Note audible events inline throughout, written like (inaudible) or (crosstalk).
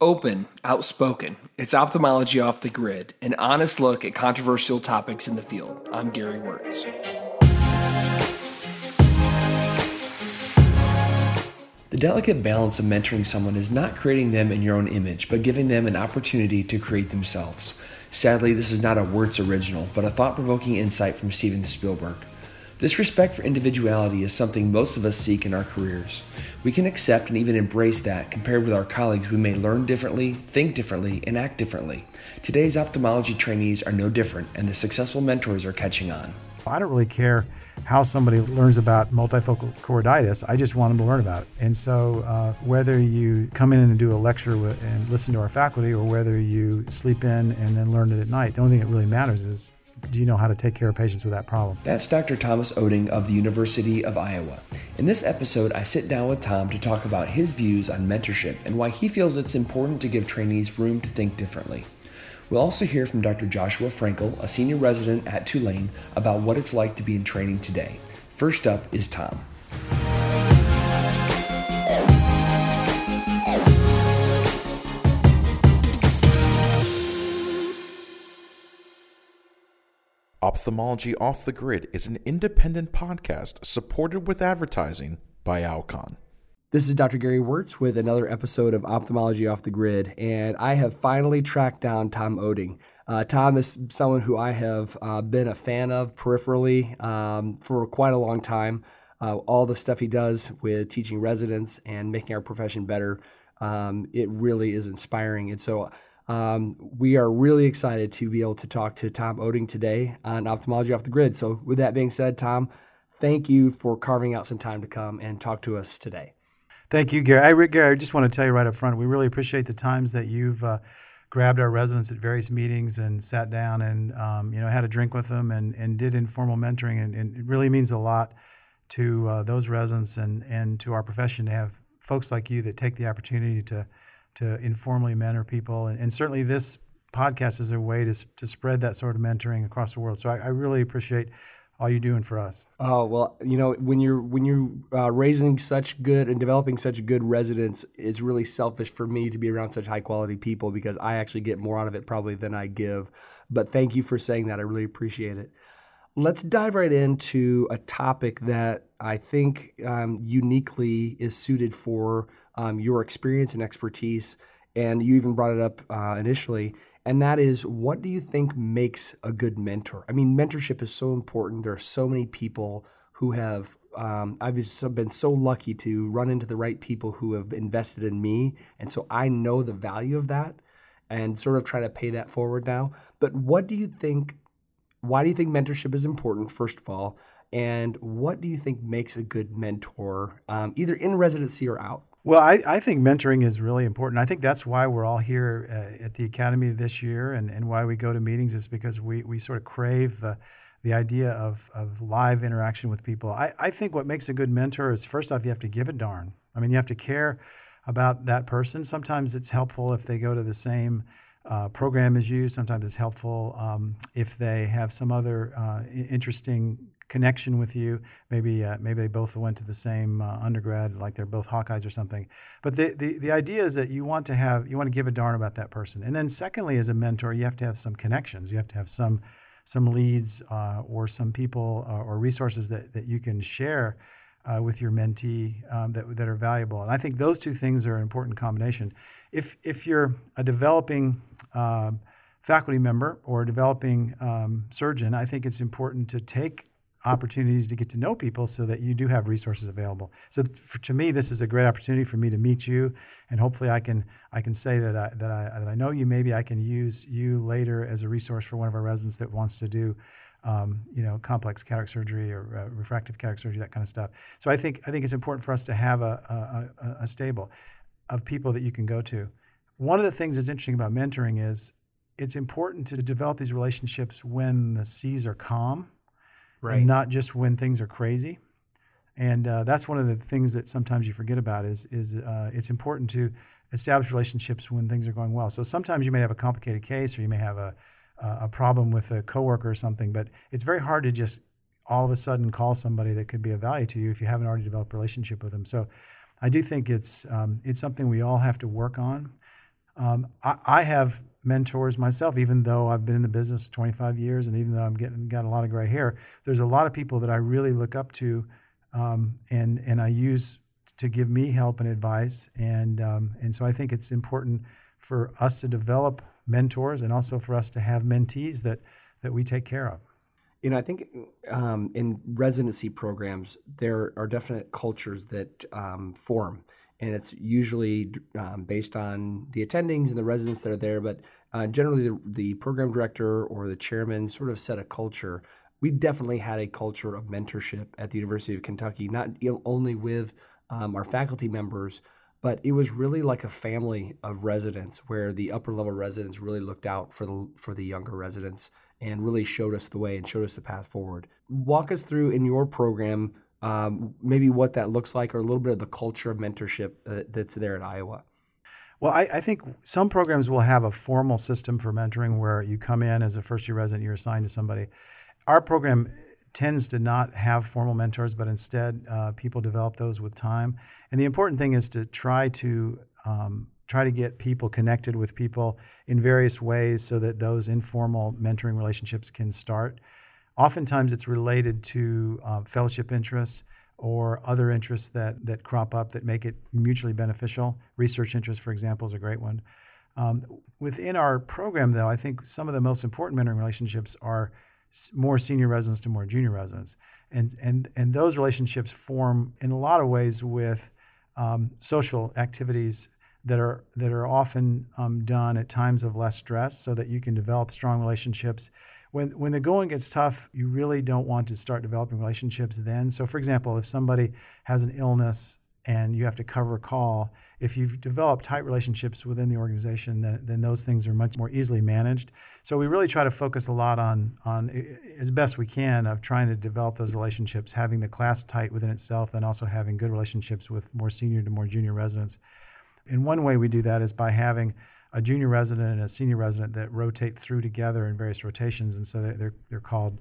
Open, outspoken, it's ophthalmology off the grid, an honest look at controversial topics in the field. I'm Gary Wörtz. The delicate balance of mentoring someone is not creating them in your own image, but giving them an opportunity to create themselves. Sadly, this is not a Wörtz original, but a thought provoking insight from Steven Spielberg. This respect for individuality is something most of us seek in our careers. We can accept and even embrace that compared with our colleagues who may learn differently, think differently, and act differently. Today's ophthalmology trainees are no different, and the successful mentors are catching on. I don't really care how somebody learns about multifocal choroiditis. I just want them to learn about it. And so, uh, whether you come in and do a lecture and listen to our faculty, or whether you sleep in and then learn it at night, the only thing that really matters is do you know how to take care of patients with that problem? That's Dr. Thomas Oetting of the University of Iowa. In this episode, I sit down with Tom to talk about his views on mentorship and why he feels it's important to give trainees room to think differently. We'll also hear from Dr. Joshua Frenkel, a senior resident at Tulane, about what it's like to be in training today. First up is Tom. Ophthalmology Off the Grid is an independent podcast supported with advertising by Alcon. This is Dr. Gary Wörtz with another episode of Ophthalmology Off the Grid, and I have finally tracked down Tom Oetting. Uh, Tom is someone who I have uh, been a fan of peripherally um, for quite a long time. Uh, all the stuff he does with teaching residents and making our profession better, um, it really is inspiring. And so um, we are really excited to be able to talk to Tom Oetting today on Ophthalmology Off the Grid. So, with that being said, Tom, thank you for carving out some time to come and talk to us today. Thank you, Gary. I, Rick, Gary, I just want to tell you right up front, we really appreciate the times that you've uh, grabbed our residents at various meetings and sat down and um, you know had a drink with them and, and did informal mentoring, and, and it really means a lot to uh, those residents and and to our profession to have folks like you that take the opportunity to to informally mentor people. And, and, certainly this podcast is a way to, to spread that sort of mentoring across the world. So I, I really appreciate all you're doing for us. Oh well, you know when you're when you're uh, raising such good and developing such good residents, it's really selfish for me to be around such high quality people because I actually get more out of it probably than I give. But thank you for saying that. I really appreciate it. Let's dive right into a topic that I think um, uniquely is suited for um, your experience and expertise. And you even brought it up uh, initially, and that is what do you think makes a good mentor? I mean, mentorship is so important. There are so many people who have, um, I've been so lucky to run into the right people who have invested in me. And so I know the value of that and sort of try to pay that forward now. But what do you think why do you think mentorship is important, first of all? And what do you think makes a good mentor, um, either in residency or out? Well, I, I, think mentoring is really important. I think that's why we're all here uh, at the Academy this year and, and why we go to meetings is because we, we sort of crave uh, the idea of, of live interaction with people. I, I think what makes a good mentor is first off, you have to give a darn. I mean, you have to care about that person. Sometimes it's helpful if they go to the same uh, program is used. Sometimes it's helpful um, if they have some other uh, interesting connection with you. Maybe uh, maybe they both went to the same uh, undergrad, like they're both Hawkeyes or something. But the, the the idea is that you want to have you want to give a darn about that person. And then secondly, as a mentor, you have to have some connections. You have to have some some leads uh, or some people uh, or resources that that you can share uh, with your mentee um, that, that are valuable. And I think those two things are an important combination. If, if you're a developing uh, faculty member or a developing um, surgeon, I think it's important to take opportunities to get to know people so that you do have resources available. So for, to me, this is a great opportunity for me to meet you, and hopefully I can I can say that I, that I that I know you. Maybe I can use you later as a resource for one of our residents that wants to do um, you know, complex cataract surgery or uh, refractive cataract surgery, that kind of stuff. So I think I think it's important for us to have a, a, a, stable of people that you can go to. One of the things that's interesting about mentoring is it's important to develop these relationships when the seas are calm, right? And not just when things are crazy. And uh, that's one of the things that sometimes you forget about is is uh, it's important to establish relationships when things are going well. So sometimes you may have a complicated case, or you may have a a problem with a coworker or something, but it's very hard to just all of a sudden call somebody that could be of value to you if you haven't already developed a relationship with them. So I do think it's um, it's something we all have to work on. Um, I, I, have mentors myself, even though I've been in the business 25 years, and even though I'm getting got a lot of gray hair. There's a lot of people that I really look up to, um, and and I use to give me help and advice. And um, and so I think it's important for us to develop mentors, and also for us to have mentees that that we take care of. You know, I think um, in residency programs, there are definite cultures that um, form, and it's usually um, based on the attendings and the residents that are there. But uh, generally, the, the, program director or the chairman sort of set a culture. We definitely had a culture of mentorship at the University of Kentucky, not only with um, our faculty members, but it was really like a family of residents where the upper level residents really looked out for the for the younger residents and really showed us the way and showed us the path forward. Walk us through in your program um, maybe what that looks like or a little bit of the culture of mentorship uh, that's there at Iowa. Well, I, I, think some programs will have a formal system for mentoring where you come in as a first year resident, you're assigned to somebody. Our program tends to not have formal mentors, but instead uh, people develop those with time. And the important thing is to try to um, try to get people connected with people in various ways so that those informal mentoring relationships can start. Oftentimes, it's related to uh, fellowship interests or other interests that, that crop up that make it mutually beneficial. Research interests, for example, is a great one. Um, within our program, though, I think some of the most important mentoring relationships are more senior residents to more junior residents, and and and those relationships form in a lot of ways with um, social activities that are that are often um, done at times of less stress, so that you can develop strong relationships. When when the going gets tough, you really don't want to start developing relationships then. So, for example, if somebody has an illness and you have to cover a call, if you've developed tight relationships within the organization, then, then those things are much more easily managed. So we really try to focus a lot on on eh, eh, as best we can of trying to develop those relationships, having the class tight within itself, and also having good relationships with more senior to more junior residents. And one way we do that is by having a junior resident and a senior resident that rotate through together in various rotations, and so they're they're called,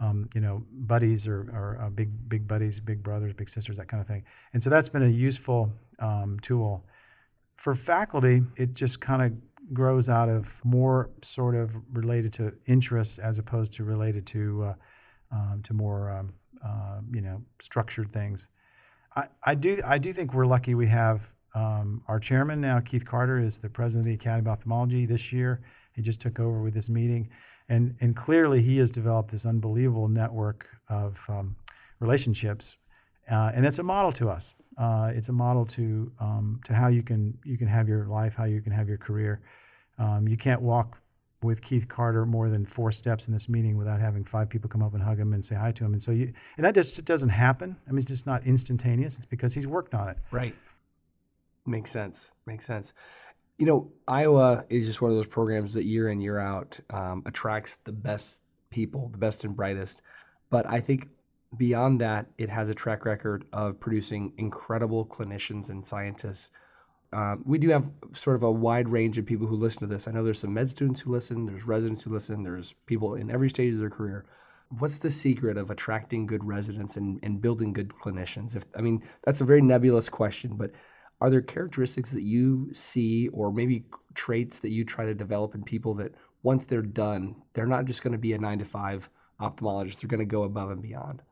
um, you know, buddies or, or uh, big big buddies, big brothers, big sisters, that kind of thing. And so that's been a useful um, tool. For faculty, it just kind of grows out of more sort of related to interests as opposed to related to uh, um, to more um, uh, you know structured things. I, I do I do think we're lucky we have um, our chairman now, Keith Carter, is the president of the Academy of Ophthalmology this year. He just took over with this meeting, and and clearly he has developed this unbelievable network of um, relationships, uh, and it's a model to us. Uh, it's a model to um, to how you can you can have your life, how you can have your career. Um, you can't walk with Keith Carter more than four steps in this meeting without having five people come up and hug him and say hi to him. And so you, and that just doesn't happen. I mean, it's just not instantaneous. It's because he's worked on it. Right. Makes sense. Makes sense. You know, Iowa is just one of those programs that year in, year out um, attracts the best people, the best and brightest. But I think beyond that, it has a track record of producing incredible clinicians and scientists. Um, we do have sort of a wide range of people who listen to this. I know there's some med students who listen, there's residents who listen, there's people in every stage of their career. What's the secret of attracting good residents and, and building good clinicians? If I mean, that's a very nebulous question, but are there characteristics that you see or maybe traits that you try to develop in people that once they're done they're not just going to be a nine to five ophthalmologist they're going to go above and beyond?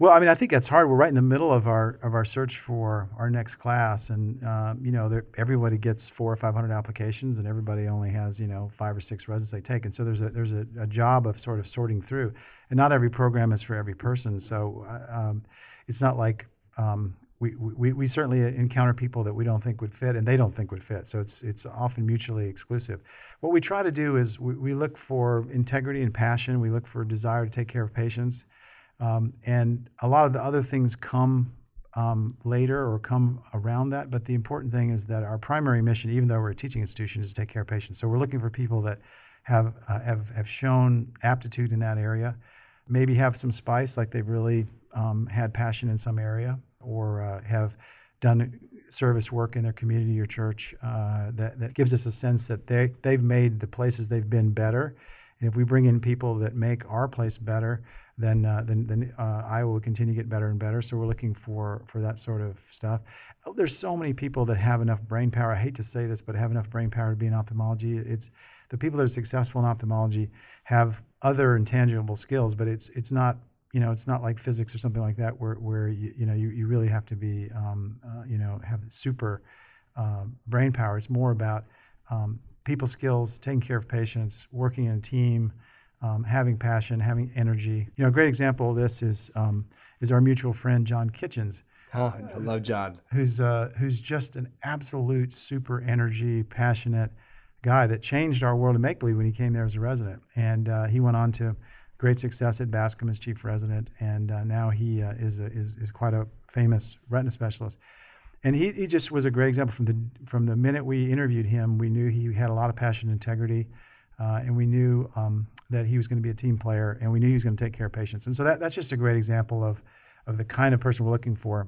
Well i mean i think that's hard. We're right in the middle of our of our search for our next class and uh, you know everybody gets four or five hundred applications and everybody only has you know five or six residents they take. And so there's a there's a, a job of sort of sorting through. And not every program is for every person. So uh, um, it's not like um, we, we, we certainly encounter people that we don't think would fit and they don't think would fit. So it's, it's often mutually exclusive. What we try to do is we, we look for integrity and passion. We look for desire to take care of patients. Um, and a lot of the other things come um, later or come around that. But the important thing is that our primary mission, even though we're a teaching institution, is to take care of patients. So we're looking for people that have, uh, have, have shown aptitude in that area, maybe have some spice, like they've really um, had passion in some area or uh, have done service work in their community or church uh, that, that gives us a sense that they, they've made the places they've been better And if we bring in people that make our place better, then uh, then, then uh, Iowa will continue to get better and better. So we're looking for for that sort of stuff. Oh, there's so many people that have enough brain power. I hate to say this, but have enough brain power to be in ophthalmology. It's the people that are successful in ophthalmology have other intangible skills, but it's it's not you know it's not like physics or something like that where where you, you know you, you really have to be um, uh, you know have super uh, brain power. It's more about um, people skills, taking care of patients, working in a team, um, having passion, having energy. You know, a great example of this is um, is our mutual friend John Kitchens. Huh, I love John. Who's uh, who's just an absolute super energy, passionate guy that changed our world of make believe when he came there as a resident, and uh, he went on to great success at Bascom as chief resident, and uh, now he uh, is, a, is is quite a famous retina specialist. And he, he just was a great example from the from the minute we interviewed him. We knew he had a lot of passion and integrity, uh, and we knew um, that he was going to be a team player, and we knew he was going to take care of patients. And so that, that's just a great example of of the kind of person we're looking for.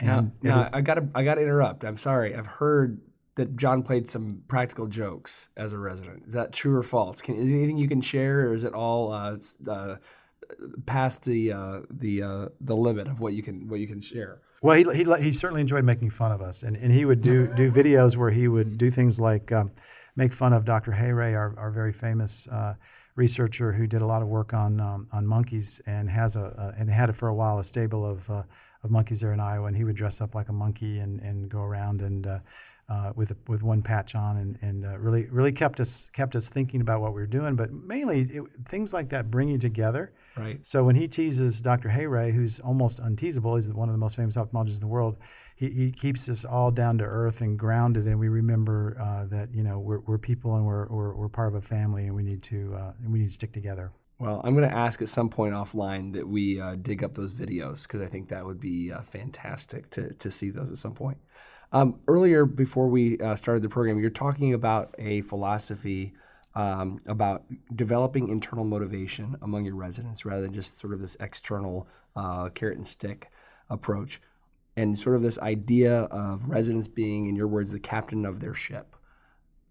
And now, now I got to I got to interrupt. I'm sorry. I've heard that John played some practical jokes as a resident. Is that true or false? Can, is anything you can share, or is it all uh, uh, past the uh, the uh, the limit of what you can what you can share? Well, he, he, he certainly enjoyed making fun of us, and, and he would do do videos where he would do things like um, make fun of Dr. Hayreh, our, our very famous uh, researcher who did a lot of work on um, on monkeys and has a, and had it for a while a stable of uh, of monkeys there in Iowa, and he would dress up like a monkey and, and go around and uh, with with one patch on, and, and uh, really really kept us kept us thinking about what we were doing. But mainly it, things like that bring you together. Right. So when he teases Dr. Hayreh, who's almost unteasable, he's one of the most famous ophthalmologists in the world. He, he keeps us all down to earth and grounded, and we remember uh, that you know we're, we're people and we're, we're, we're part of a family, and we need to uh, and we need to stick together. Well, I'm going to ask at some point offline that we uh, dig up those videos because I think that would be uh, fantastic to, to see those at some point. Um, earlier, before we uh, started the program, you're talking about a philosophy um, about developing internal motivation among your residents rather than just sort of this external uh, carrot and stick approach, and sort of this idea of residents being, in your words, the captain of their ship.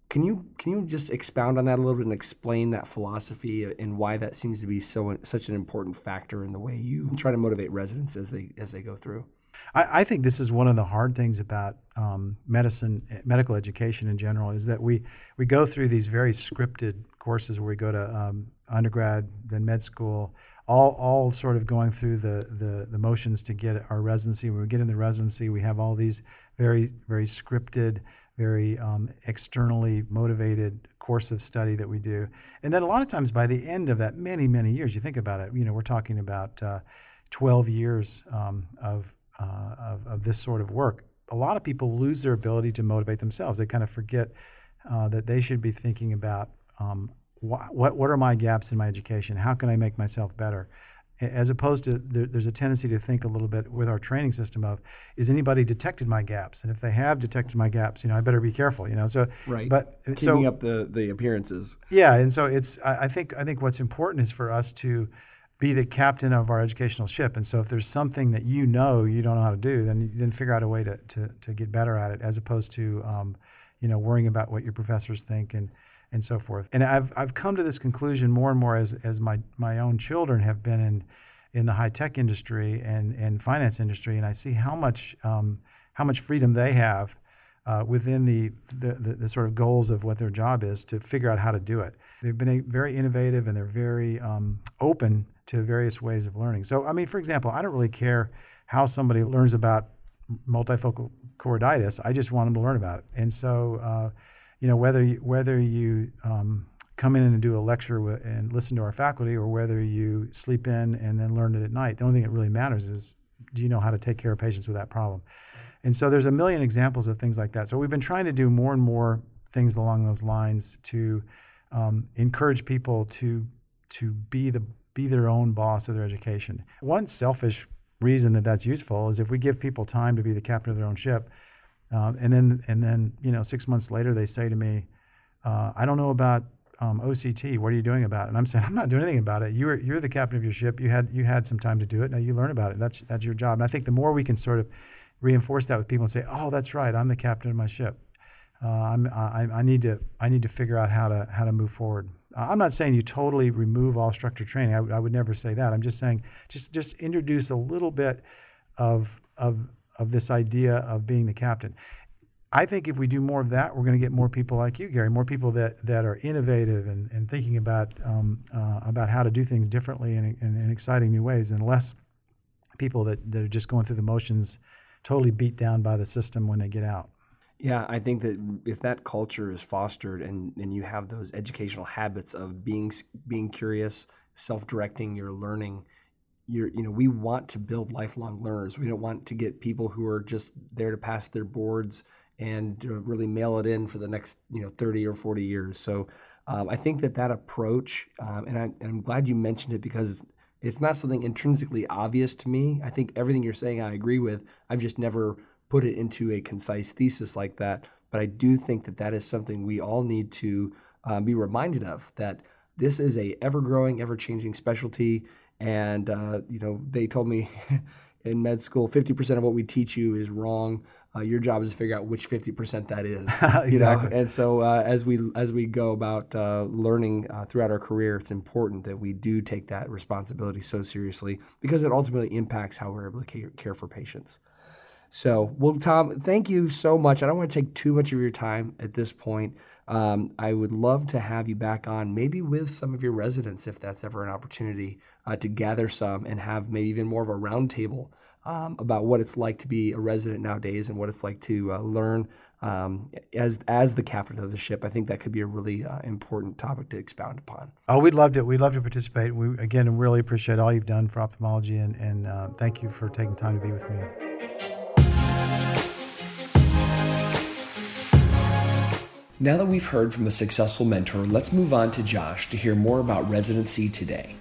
Can you can you just expound on that a little bit and explain that philosophy and why that seems to be so such an important factor in the way you try to motivate residents as they as they go through? I, I think this is one of the hard things about um, medicine, medical education in general, is that we we go through these very scripted courses where we go to um, undergrad, then med school, all all sort of going through the, the the motions to get our residency. When we get in the residency, we have all these very very scripted very um, externally motivated course of study that we do. And then a lot of times by the end of that many, many years, you think about it, you know, we're talking about uh, 12 years um, of, uh, of, of, this sort of work. A lot of people lose their ability to motivate themselves. They kind of forget uh, that they should be thinking about um, wh- what, what are my gaps in my education? How can I make myself better? as opposed to there, there's a tendency to think a little bit with our training system of is anybody detected my gaps and if they have detected my gaps you know i better be careful you know so right but keeping so, up the the appearances yeah and so it's I, I think i think what's important is for us to be the captain of our educational ship and so if there's something that you know you don't know how to do then then figure out a way to to, to get better at it as opposed to um, you know worrying about what your professors think and and so forth. And I've I've come to this conclusion more and more as as my my own children have been in in the high tech industry and and finance industry, and I see how much um, how much freedom they have. Uh, within the, the, the, the, sort of goals of what their job is to figure out how to do it. They've been very innovative and they're very um, open to various ways of learning. So, I mean, for example, I don't really care how somebody learns about multifocal choroiditis. I just want them to learn about it. And so, uh, you know, whether you, whether you um, come in and do a lecture and listen to our faculty, or whether you sleep in and then learn it at night, the only thing that really matters is do you know how to take care of patients with that problem. And so there's a million examples of things like that. So we've been trying to do more and more things along those lines to um, encourage people to to be the be their own boss of their education. One selfish reason that that's useful is if we give people time to be the captain of their own ship, um, and then and then you know six months later they say to me, uh, I don't know about um, OCT. What are you doing about it? And I'm saying (laughs) I'm not doing anything about it. You're you're the captain of your ship. You had you had some time to do it. Now you learn about it. That's that's your job. And I think the more we can sort of reinforce that with people and say, oh, that's right. I'm the captain of my ship. Uh, I'm I, I need to I need to figure out how to how to move forward. Uh, I'm not saying you totally remove all structured training. I, I would never say that. I'm just saying just just introduce a little bit of of of this idea of being the captain. I think if we do more of that, we're going to get more people like you, Gary, more people that, that are innovative and, and thinking about um, uh, about how to do things differently and in, in, exciting new ways, and less people that, that are just going through the motions, totally beat down by the system when they get out. Yeah, I think that if that culture is fostered and, and you have those educational habits of being being curious, self-directing your learning, you're you know we want to build lifelong learners. We don't want to get people who are just there to pass their boards and really mail it in for the next you know 30 or 40 years. So um, I think that that approach, um, and, I, and I'm glad you mentioned it because it's, it's not something intrinsically obvious to me. I think everything you're saying I agree with. I've just never put it into a concise thesis like that. But I do think that that is something we all need to um, be reminded of that this is a ever growing, ever changing specialty. And, uh, you know, they told me (laughs) in med school, 50% of what we teach you is wrong. Uh, your job is to figure out which 50% that is. exactly. (laughs) You know? And so uh, as we as we go about uh, learning uh, throughout our career, it's important that we do take that responsibility so seriously because it ultimately impacts how we're able to care, care for patients. So, well, Tom, thank you so much. I don't want to take too much of your time at this point. Um, I would love to have you back on, maybe with some of your residents, if that's ever an opportunity, uh, to gather some and have maybe even more of a roundtable um, about what it's like to be a resident nowadays and what it's like to uh, learn um, as as the captain of the ship. I think that could be a really uh, important topic to expound upon. Oh, we'd love to. We'd love to participate. We again really appreciate all you've done for ophthalmology, and, and uh, thank you for taking time to be with me. Now that we've heard from a successful mentor, let's move on to Josh to hear more about residency today.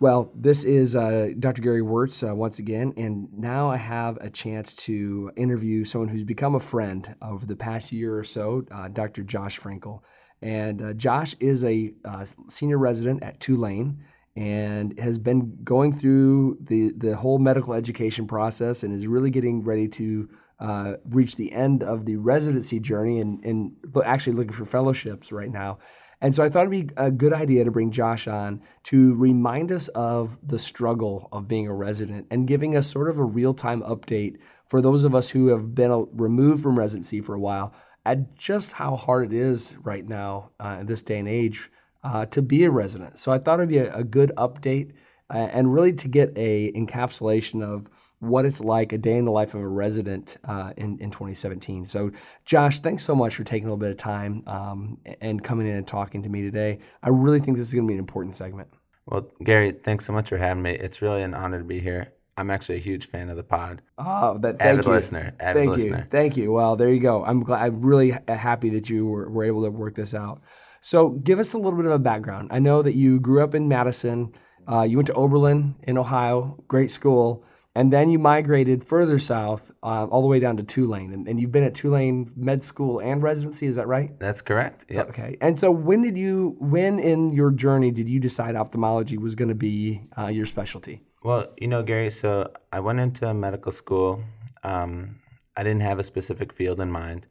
Well, this is uh, Dr. Gary Wörtz uh, once again, and now I have a chance to interview someone who's become a friend over the past year or so, uh, Dr. Josh Frenkel. And uh, Josh is a uh, senior resident at Tulane and has been going through the, the whole medical education process and is really getting ready to uh, reach the end of the residency journey and, and actually looking for fellowships right now. And so I thought it'd be a good idea to bring Josh on to remind us of the struggle of being a resident and giving us sort of a real time update for those of us who have been removed from residency for a while at just how hard it is right now uh, in this day and age uh, to be a resident. So I thought it'd be a, a good update uh, and really to get a encapsulation of what it's like a day in the life of a resident uh, in, in 2017. So, Josh, thanks so much for taking a little bit of time um, and coming in and talking to me today. I really think this is going to be an important segment. Well, Gary, thanks so much for having me. It's really an honor to be here. I'm actually a huge fan of the pod. Oh, that thank avid you. listener. Avid thank listener. you. Thank you. Well, there you go. I'm glad. I'm really happy that you were, were able to work this out. So, give us a little bit of a background. I know that you grew up in Madison. Uh, you went to Oberlin in Ohio, great school, and then you migrated further south, uh, all the way down to Tulane. And, and, you've been at Tulane Med School and residency. Is that right? That's correct. Yep. Okay. And so, when did you? When in your journey did you decide ophthalmology was going to be uh, your specialty? Well, you know, Gary, so I went into medical school. Um, I didn't have a specific field in mind.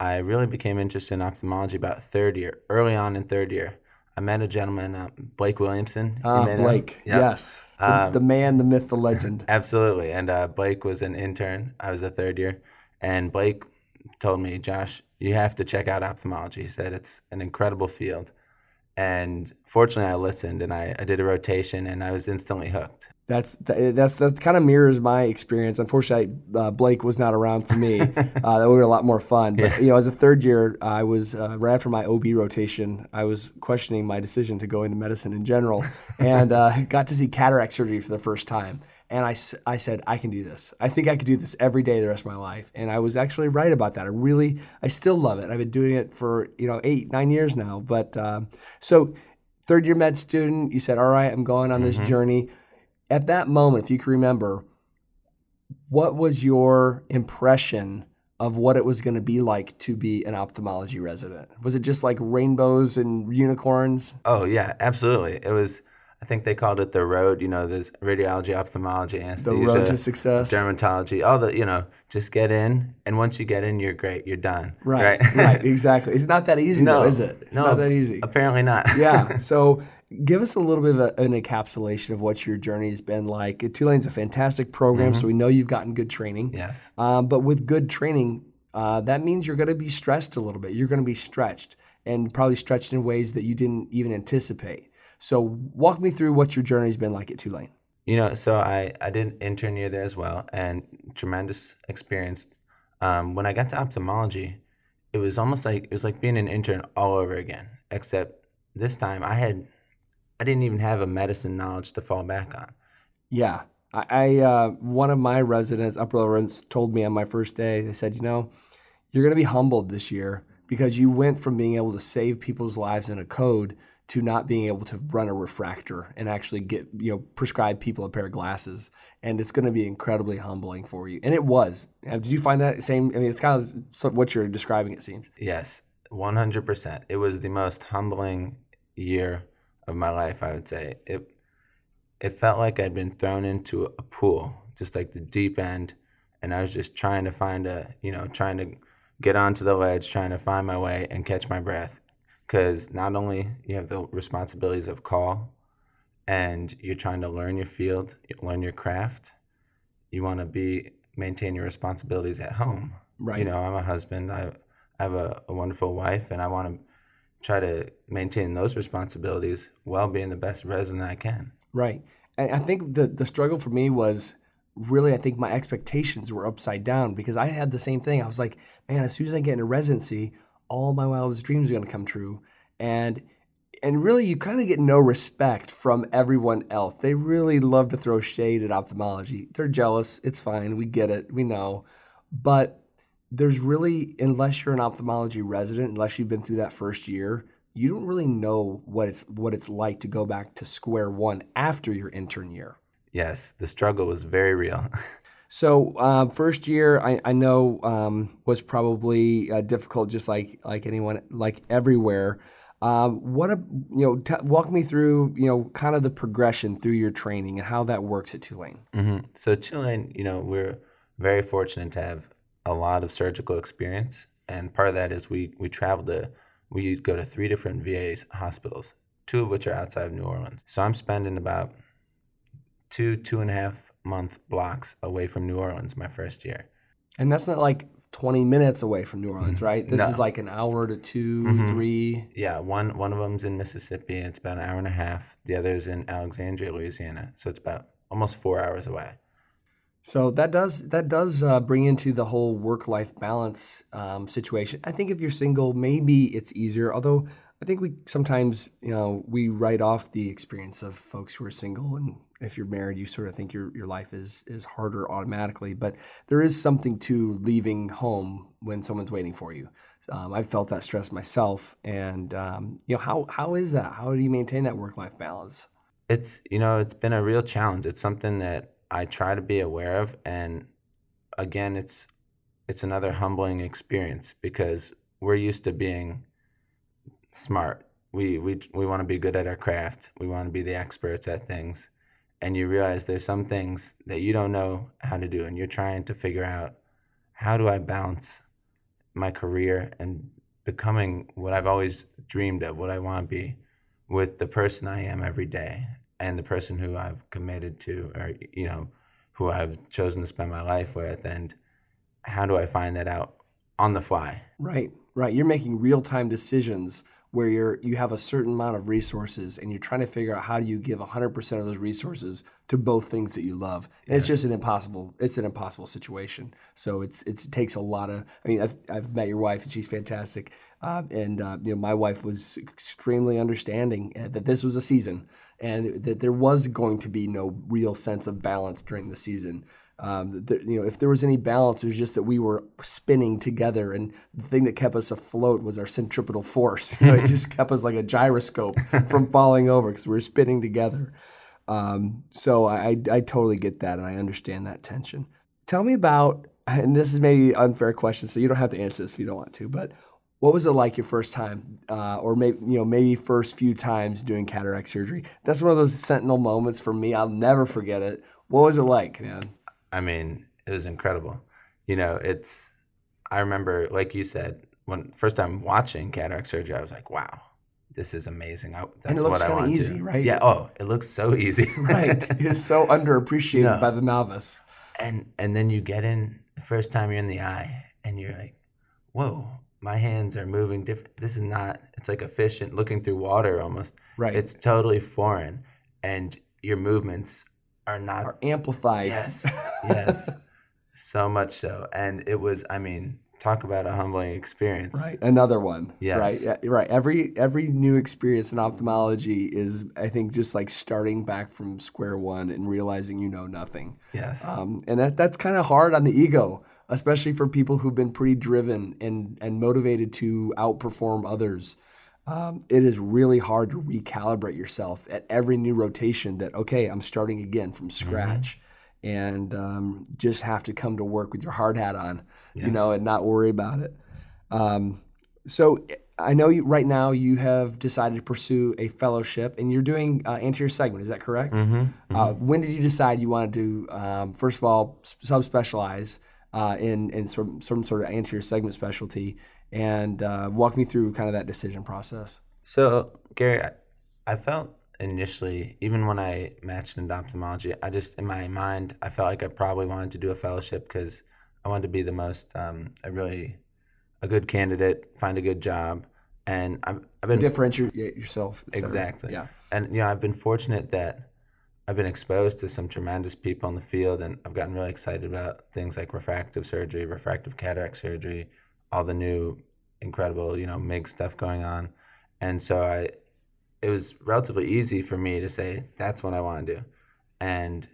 I really became interested in ophthalmology about third year, early on in third year. I met a gentleman, uh, Blake Williamson. Ah, Blake, yep. yes. The, um, the, man, the myth, the legend. (laughs) Absolutely. And uh, Blake was an intern. I was a third year. And Blake told me, Josh, you have to check out ophthalmology. He said it's an incredible field. And fortunately, I listened and I, I did a rotation and I was instantly hooked. That's that's that kind of mirrors my experience. Unfortunately, uh, Blake was not around for me. (laughs) uh, that would be a lot more fun. But yeah. you know, as a third year, I was uh, right after my OB rotation. I was questioning my decision to go into medicine in general, (laughs) and uh, got to see cataract surgery for the first time. And I, I said, I can do this. I think I could do this every day the rest of my life. And I was actually right about that. I really, I still love it. I've been doing it for, you know, eight, nine years now. But um, so third year med student, you said, all right, I'm going on this mm-hmm. journey. At that moment, if you can remember, what was your impression of what it was going to be like to be an ophthalmology resident? Was it just like rainbows and unicorns? Oh, yeah, absolutely. It was I think they called it the road. You know, there's radiology, ophthalmology, The anesthesia, road to success. dermatology, all the, you know, just get in. And once you get in, you're great. You're done. Right, right, (laughs) exactly. It's not that easy, No, though, is it? It's no. not that easy. Apparently not. (laughs) yeah. So give us a little bit of a, an encapsulation of what your journey has been like. Tulane's a fantastic program, so we know you've gotten good training. yes. Um, but with good training, uh, that means you're going to be stressed a little bit. You're going to be stretched and probably stretched in ways that you didn't even anticipate. So walk me through what your journey's been like at Tulane. You know, so I, I did an intern year there as well, and tremendous experience. Um, when I got to ophthalmology, it was almost like it was like being an intern all over again. Except this time, I had I didn't even have a medicine knowledge to fall back on. Yeah. I, I uh, one of my residents, upper residents, told me on my first day, they said, you know, you're going to be humbled this year because you went from being able to save people's lives in a code to not being able to run a refractor and actually get, you know, prescribe people a pair of glasses. And it's going to be incredibly humbling for you. And it was. Did you find that same? I mean, it's kind of what you're describing, it seems. Yes, one hundred percent. It was the most humbling year of my life. I would say it. It felt like I'd been thrown into a pool, just like the deep end, and I was just trying to find a, you know, trying to get onto the ledge, trying to find my way and catch my breath. Because not only you have the responsibilities of call, and you're trying to learn your field, learn your craft. You want to be maintain your responsibilities at home. Right. You know, I'm a husband. I, I have a, a wonderful wife, and I want to try to maintain those responsibilities while being the best resident I can. Right. And I think the the struggle for me was really I think my expectations were upside down because I had the same thing. I was like, man, as soon as I get into residency, all my wildest dreams are going to come true. And and really you kind of get no respect from everyone else. They really love to throw shade at ophthalmology. They're jealous. It's fine. We get it. We know. But there's really unless you're an ophthalmology resident, unless you've been through that first year, you don't really know what it's what it's like to go back to square one after your intern year. Yes, the struggle was very real. (laughs) So uh, first year, I, I know um, was probably uh, difficult, just like like anyone, like everywhere. Um, what a you know, t- walk me through you know kind of the progression through your training and how that works at Tulane. hmm So Tulane, you know, we're very fortunate to have a lot of surgical experience, and part of that is we we travel to we go to three different VA's hospitals, two of which are outside of New Orleans. So I'm spending about two two and a half month blocks away from New Orleans my first year. And that's not like 20 minutes away from New Orleans, right? This No. is like an hour to 2 Mhm. three. Yeah, one one of them's in Mississippi. It's about an hour and a half. The other's in Alexandria, Louisiana. So it's about almost four hours away. So that does that does uh, bring into the whole work life balance um, situation. I think if you're single, maybe it's easier. Although I think we sometimes you know we write off the experience of folks who are single, and if you're married, you sort of think your your life is is harder automatically. But there is something to leaving home when someone's waiting for you. Um, I've felt that stress myself, and um, you know how how is that? How do you maintain that work life balance? It's you know it's been a real challenge. It's something that I try to be aware of, and again, it's it's another humbling experience because we're used to being smart. We we we want to be good at our craft. We want to be the experts at things, and you realize there's some things that you don't know how to do, and you're trying to figure out how do I balance my career and becoming what I've always dreamed of, what I want to be, with the person I am every day and the person who I've committed to, or you know, who I've chosen to spend my life with, and how do I find that out on the fly? Right, right. You're making real time decisions where you're you have a certain amount of resources and you're trying to figure out how do you give 100% of those resources to both things that you love. And it's just an impossible it's an impossible situation. So it's it's it takes a lot of I mean I've, I've met your wife and she's fantastic. Uh, and uh, you know my wife was extremely understanding uh, that this was a season and that there was going to be no real sense of balance during the season. Um, you know, if there was any balance, it was just that we were spinning together, and the thing that kept us afloat was our centripetal force. (laughs) You know, it just kept us like a gyroscope from (laughs) falling over because we were spinning together. Um, so I, I, I totally get that, and I understand that tension. Tell me about, and this is maybe an unfair question, so you don't have to answer this if you don't want to, but What was it like your first time, uh, or maybe you know maybe first few times doing cataract surgery? That's one of those sentinel moments for me. I'll never forget it. What was it like, man? I mean, it was incredible. You know, it's. I remember, like you said, when first time watching cataract surgery, I was like, "Wow, this is amazing." I, that's and it looks kind of want to easy, right? Yeah. Oh, it looks so easy. (laughs) right. It's so underappreciated No. by the novice. and and then you get in the first time you're in the eye, and you're like, "Whoa, my hands are moving different. This is not. It's like a fish in- looking through water almost. Right. It's totally foreign, and your movements are not are amplified. Yes, (laughs) yes, so much so, and it was. I mean, talk about a humbling experience. Right. Another one. Yes. Right. Yeah, right. Every every new experience in ophthalmology is, I think, just like starting back from square one and realizing you know nothing. Yes. Um, and that that's kind of hard on the ego, especially for people who've been pretty driven and and motivated to outperform others. Um, it is really hard to recalibrate yourself at every new rotation. That okay, I'm starting again from scratch, and um, just have to come to work with your hard hat on, you know, and not worry about it. Um, so I know you, right now you have decided to pursue a fellowship, and you're doing uh, anterior segment. Is that correct? Mm-hmm. Uh, when did you decide you wanted to, um, first of all, subspecialize uh, in in some, some sort of anterior segment specialty, and uh, walk me through kind of that decision process? So, Gary, I, I felt initially, even when I matched into ophthalmology, I just, in my mind, I felt like I probably wanted to do a fellowship because I wanted to be the most, um, a really, a good candidate, find a good job. And I've, I've been Differentiate yourself. Exactly. Yeah. And you know, I've been fortunate that I've been exposed to some tremendous people in the field, and I've gotten really excited about things like refractive surgery, refractive cataract surgery, all the new incredible, you know, MIG stuff going on. And so I, it was relatively easy for me to say that's what I want to do, and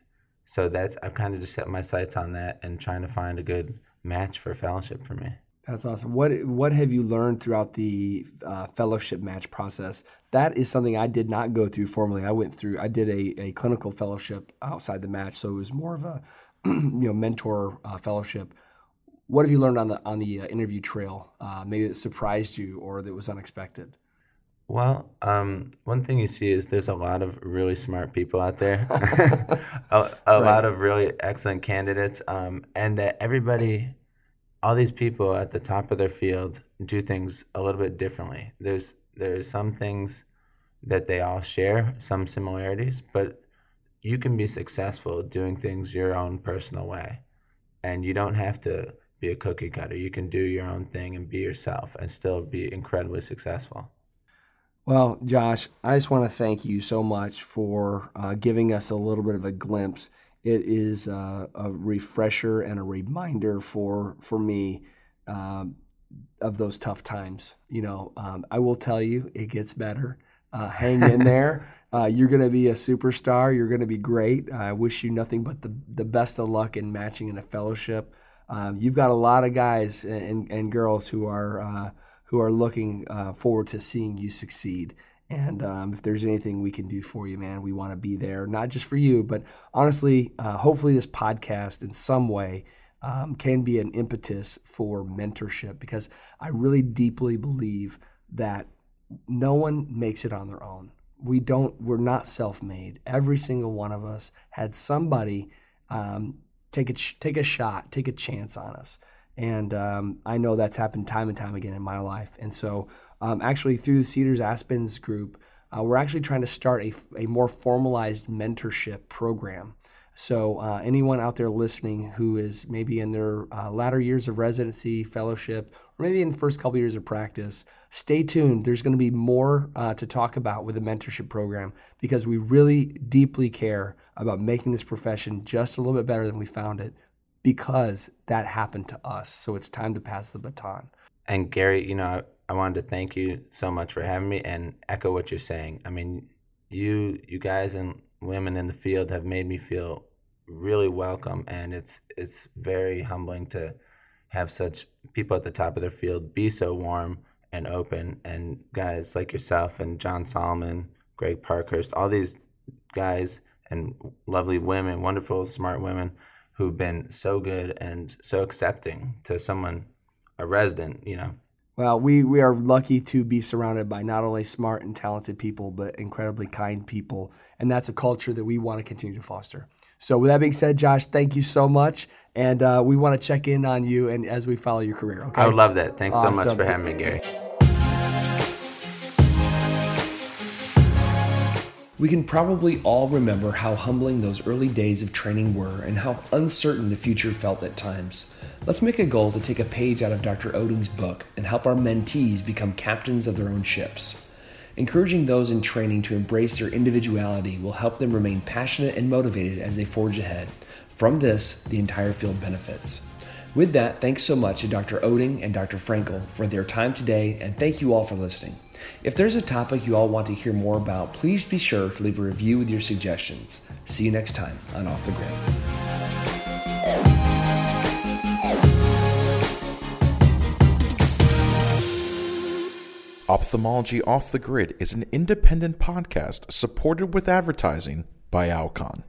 so that's I've kind of just set my sights on that and trying to find a good match for fellowship for me. That's awesome. What what have you learned throughout the uh, fellowship match process? That is something I did not go through formally. I went through. I did a, a clinical fellowship outside the match, so it was more of a (clears throat) you know mentor uh, fellowship. What have you learned on the on the uh, interview trail? Uh, maybe that surprised you or that was unexpected. Well, um, one thing you see is there's a lot of really smart people out there, (laughs) a, a lot of really excellent candidates, um, and that everybody, all these people at the top of their field, do things a little bit differently. There's there's some things that they all share, some similarities, but you can be successful doing things your own personal way, and you don't have to be a cookie cutter. You can do your own thing and be yourself, and still be incredibly successful. Well, Josh, I just want to thank you so much for uh, giving us a little bit of a glimpse. It is uh, a refresher and a reminder for for me um, of those tough times. You know, um, I will tell you, it gets better. Uh, hang in (laughs) there. Uh, you're going to be a superstar. You're going to be great. I wish you nothing but the the best of luck in matching in a fellowship. Um, you've got a lot of guys and, and girls who are uh, who are looking uh, forward to seeing you succeed. And um, if there's anything we can do for you, man, we want to be there, not just for you, but honestly, uh, hopefully, this podcast in some way um, can be an impetus for mentorship because I really deeply believe that no one makes it on their own. We don't, we're not self made. Every single one of us had somebody um, take, a, take a shot, take a chance on us. And um, I know that's happened time and time again in my life. And so, um, actually, through the Cedars Aspens group, uh, we're actually trying to start a, a more formalized mentorship program. So, uh, anyone out there listening who is maybe in their uh, latter years of residency, fellowship, or maybe in the first couple years of practice, stay tuned. There's going to be more uh, to talk about with the mentorship program because we really deeply care about making this profession just a little bit better than we found it because that happened to us. So, it's time to pass the baton. And Gary, you know, I, wanted to thank you so much for having me and echo what you're saying. I mean, you you guys and women in the field have made me feel really welcome and it's it's very humbling to have such people at the top of their field be so warm and open. And guys like yourself and John Solomon, Greg Parkhurst, all these guys and lovely women, wonderful smart women who've been so good and so accepting to someone a resident, you know, Well, we, we are lucky to be surrounded by not only smart and talented people, but incredibly kind people. And that's a culture that we want to continue to foster. So, with that being said, Josh, thank you so much. And uh, we want to check in on you and as we follow your career. Okay. I would love that. Thanks so much for having me, Gary. We can probably all remember how humbling those early days of training were and how uncertain the future felt at times. Let's make a goal to take a page out of Dr. Oetting's book and help our mentees become captains of their own ships. Encouraging those in training to embrace their individuality will help them remain passionate and motivated as they forge ahead. From this, the entire field benefits. With that, thanks so much to Dr. Oetting and Dr. Frenkel for their time today, and thank you all for listening. If there's a topic you all want to hear more about, please be sure to leave a review with your suggestions. See you next time on Off the Grid. Ophthalmology Off the Grid is an independent podcast supported with advertising by Alcon.